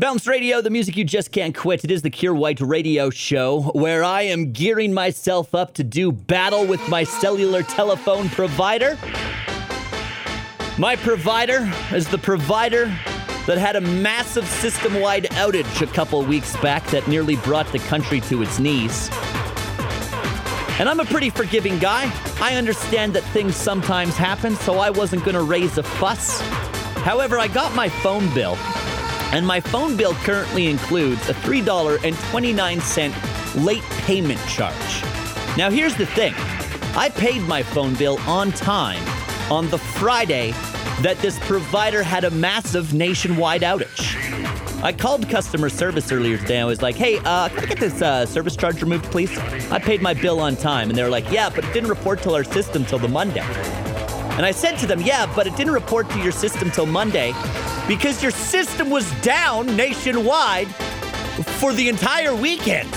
Bounce Radio, the music you just can't quit. It is the Kier White Radio Show, where I am gearing myself up to do battle with my cellular telephone provider. My provider is the provider that had a massive system wide outage a couple weeks back that nearly brought the country to its knees. And I'm a pretty forgiving guy. I understand that things sometimes happen, so I wasn't going to raise a fuss. However, I got my phone bill and my phone bill currently includes a $3.29 late payment charge. Now, here's the thing I paid my phone bill on time on the Friday that this provider had a massive nationwide outage. I called customer service earlier today. I was like, hey, uh, can I get this uh, service charge removed, please? I paid my bill on time. And they were like, yeah, but it didn't report to our system till the Monday. And I said to them, yeah, but it didn't report to your system till Monday because your system was down nationwide for the entire weekend.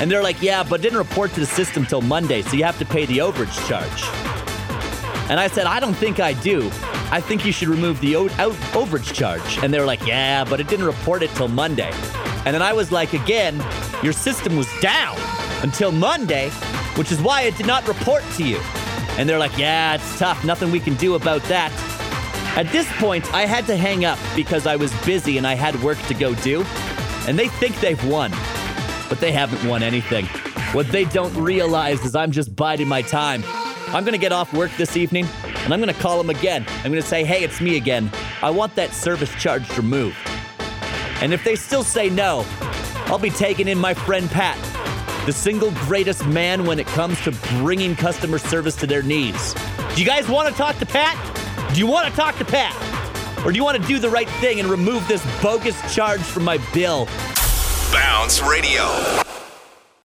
And they're like, yeah, but didn't report to the system till Monday, so you have to pay the overage charge. And I said, I don't think I do. I think you should remove the o- out- overage charge. And they were like, yeah, but it didn't report it till Monday. And then I was like, again, your system was down until Monday, which is why it did not report to you. And they're like, yeah, it's tough. Nothing we can do about that. At this point, I had to hang up because I was busy and I had work to go do. And they think they've won, but they haven't won anything. What they don't realize is I'm just biding my time. I'm gonna get off work this evening and I'm gonna call them again. I'm gonna say, hey, it's me again. I want that service charge removed. And if they still say no, I'll be taking in my friend Pat, the single greatest man when it comes to bringing customer service to their knees. Do you guys wanna talk to Pat? Do you want to talk to Pat? Or do you want to do the right thing and remove this bogus charge from my bill? Bounce Radio.